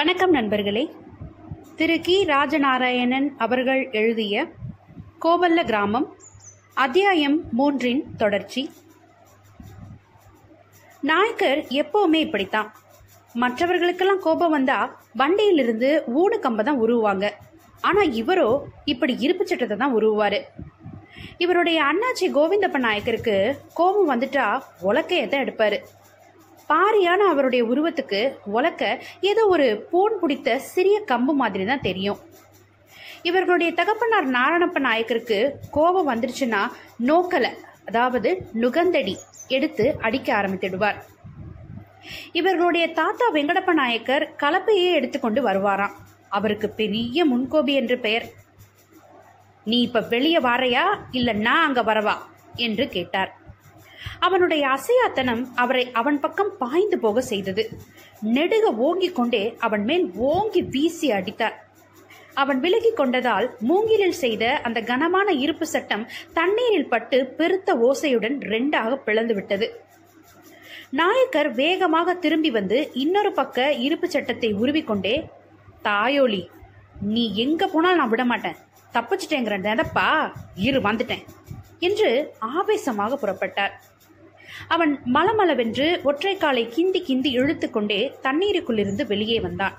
வணக்கம் நண்பர்களே. திரு கி. ராஜநாராயணன் அவர்கள் எழுதிய கோவல்ல கிராமம் அத்தியாயம் மூன்றின் தொடர்ச்சி. நாயக்கர் எப்பவுமே இப்படித்தான். மற்றவர்களுக்கெல்லாம் கோபம் வந்தா வண்டியிலிருந்து ஊடு கம்பை தான் உருவாங்க ஆனா இவரோ இப்படி இருப்பு சட்டத்தை தான் உருவாரு இவருடைய அண்ணாச்சி கோவிந்தப்ப நாயக்கருக்கு கோபம் வந்துட்டா உலக்கையத்தை எடுப்பாரு. பாரியான அவருடைய உருவத்துக்கு உலக்க ஏதோ ஒரு பூன் பிடித்த சிறிய கம்பு மாதிரி தான் தெரியும். இவர்களுடைய தகப்பனார் நாராயணப்ப நாயக்கருக்கு கோபம் வந்துருச்சுன்னா நோக்கலை அதாவது நுகந்தடி எடுத்து அடிக்க ஆரம்பித்திடுவார். இவர்களுடைய தாத்தா வெங்கடப்ப நாயக்கர் கலப்பையே எடுத்துக்கொண்டு வருவாராம். அவருக்கு பெரிய முன்கோபி என்று பெயர். நீ இப்ப வெளியே வாரையா? இல்ல நான் அங்க வரவா? என்று கேட்டார். அவனுடைய அசையாத்தனம் அவரை அவன் பக்கம் பாய்ந்து போக செய்தது. நெடுக ஓங்கிக் கொண்டே அவன் மேல் ஓங்கி வீசி அடித்தார். அவன் விலகிக் கொண்டதால் மூங்கிலில் செய்த அந்த கனமான இருப்பு சட்டம் தண்ணீரில் பட்டு பெருத்த ஓசையுடன் ரெண்டாக பிளந்து விட்டது நாயக்கர் வேகமாக திரும்பி வந்து இன்னொரு பக்க இருப்பு சட்டத்தை உருவிக்கொண்டே தாயோலி நீ எங்க போனாலும் நான் விட மாட்டேன் தப்பிச்சிட்டேங்கிற நினப்பா? இரு வந்துட்டேன். என்று ஆவேசமாக புறப்பட்டார். அவன் மலமளவென்று ஒற்றைக்காலை கிந்தி கிந்தி இழுத்துக்கொண்டே தண்ணீருக்குள்ளிருந்து வெளியே வந்தான்.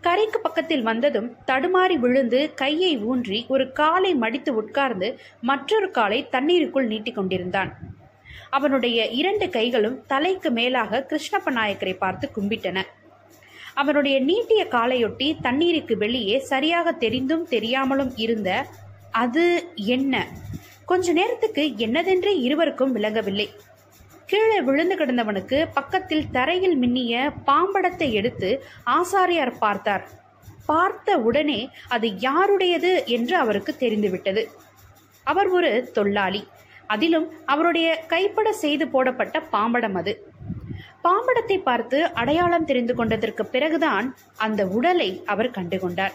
கரைக்கு பக்கத்தில் வந்ததும் தடுமாறி விழுந்து கையை ஊன்றி ஒரு காலை மடித்து உட்கார்ந்து மற்றொரு காலை தண்ணீருக்குள் நீட்டிக் கொண்டிருந்தான். அவனுடைய இரண்டு கைகளும் தலைக்கு மேலாக கிருஷ்ணப்ப நாயக்கரை பார்த்து கும்பிட்டன. அவனுடைய நீட்டிய காலையொட்டி தண்ணீருக்கு வெளியே சரியாக தெரிந்தும் தெரியாமலும் இருந்த அது என்ன? கொஞ்ச நேரத்துக்கு என்னதென்றே இருவருக்கும் விளங்கவில்லை. கீழே விழுந்து கிடந்தவனுக்கு பக்கத்தில் தரையில் மின்னிய பாம்படத்தை எடுத்து ஆசாரியார் பார்த்தார். பார்த்த உடனே அது யாருடையது என்று அவருக்கு தெரிந்துவிட்டது. அவர் ஒரு தொல்லாளி. அதிலும் அவருடைய கைப்பட செய்து போடப்பட்ட பாம்படம் அது. பாம்படத்தை பார்த்து அடையாளம் தெரிந்து கொண்டதற்கு பிறகுதான் அந்த உடலை அவர் கண்டுகொண்டார்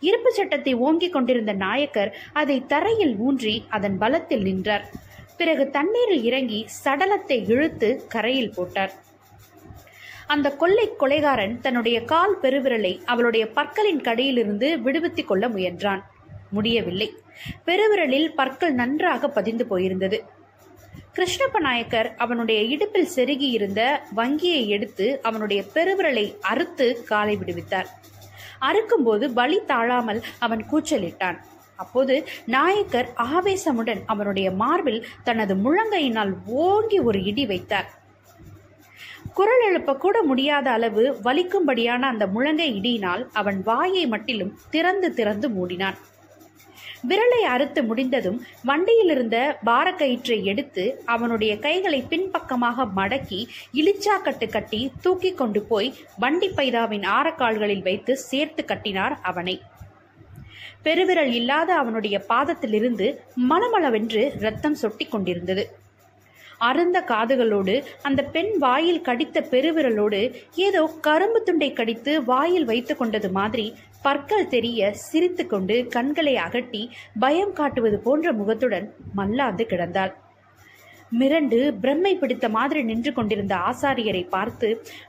இருப்பு சட்டத்தை ஓங்கிக் கொண்டிருந்த நாயக்கர் அதை தரையில் ஊன்றி அதன் பலத்தில் நின்றார். பிறகு தண்ணீரில் இறங்கி சடலத்தை இழுத்து கரையில் போட்டார். அந்த கொள்ளை கொலைகாரன் தன்னுடைய கால் பெருவிரலை அவளுடைய பற்களின் கடையிலிருந்து விடுவித்துக் கொள்ள முயன்றான். முடியவில்லை. பெருவிரலில் பற்கள் நன்றாக பதிந்து போயிருந்தது. கிருஷ்ணப்ப நாயக்கர் அவனுடைய இடுப்பில் செருகி இருந்த வங்கியை எடுத்து அவனுடைய பெருவிரலை அறுத்து காலை விடுவித்தார். அறுக்கும்போது வலி தாழாமல் அவன் கூச்சலிட்டான். அப்போது நாயக்கர் ஆவேசமுடன் அவனுடைய மார்பில் தனது முழங்கையினால் ஓங்கி ஒரு இடி வைத்தார். குரல் எழுப்ப கூட முடியாத அளவு வலிக்கும்படியான அந்த முழங்கை இடியினால் அவன் வாயை மட்டிலும் திறந்து திறந்து மூடினான். விரலை அறுத்து முடிந்ததும் வண்டியில் இருந்த பாரக்கயிற்றை எடுத்து அவனுடைய கைகளை பின்பக்கமாக மடக்கி இலிச்சாக்கட்டு கட்டி தூக்கி கொண்டு போய் வண்டி பைதாவின் ஆரக்கால்களில் வைத்து சேர்த்து கட்டினார் அவனை. பெருவிரல் இல்லாத அவனுடைய பாதத்திலிருந்து மலமளவென்று ரத்தம் சொட்டி கொண்டிருந்தது. அருந்த காதுகளோடு அந்த பெண் வாயில் கடித்த பெருவிரலோடு ஏதோ கரும்பு துண்டை கடித்து வாயில் வைத்து கொண்டது மாதிரி பற்கள் தெரிய சிரித்துக்கொண்டு கண்களை அகட்டி பயம் காட்டுவது போன்ற முகத்துடன் மல்லாந்து கிடந்தாள். மிரண்டு பிரம்மை பிடித்த மாதிரி நின்று கொண்டிருந்த ஆசாரியரை பார்த்து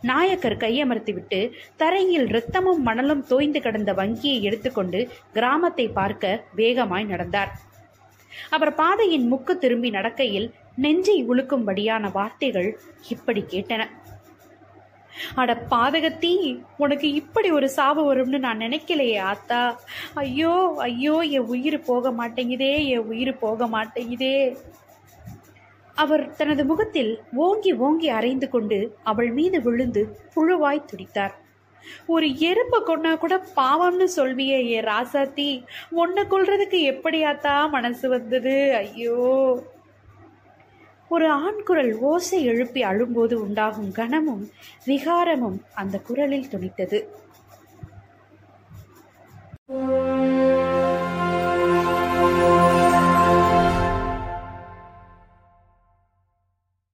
நாயக்கர் கையமர்த்திவிட்டு தரையில் இரத்தமும் மணலும் தோய்ந்து கிடந்த வங்கியை எடுத்துக்கொண்டு கிராமத்தை பார்க்க வேகமாய் நடந்தார். அவர் பாதையின் முக்கு திரும்பி நடக்கையில் நெஞ்சை உழுக்கும்படியான வார்த்தைகள் இப்படி கேட்டன. அட பாதகத்தி உனக்கு இப்படி ஒரு சாவு வரும்னு நான் நினைக்கலையே ஆத்தா. ஐயோ ஐயோ என் உயிர் போக மாட்டேங்குதே என் உயிர் போக மாட்டேங்குதே. அவர் தனது முகத்தில் ஓங்கி ஓங்கி அரைந்து கொண்டு அவள் மீது விழுந்து புழுவாய் துடித்தார். ஒரு எறும்பை கொன்னா கூட பாவம்னு சொல்வியே ஏ ராசாத்தி. உன்னை கொல்றதுக்கு எப்படியாத்தா மனசு வந்தது? ஐயோ. ஒரு ஆண் குரல் ஓசை எழுப்பி அழும்போது உண்டாகும் கனமும் விகாரமும் அந்த குரலில் துணித்தது.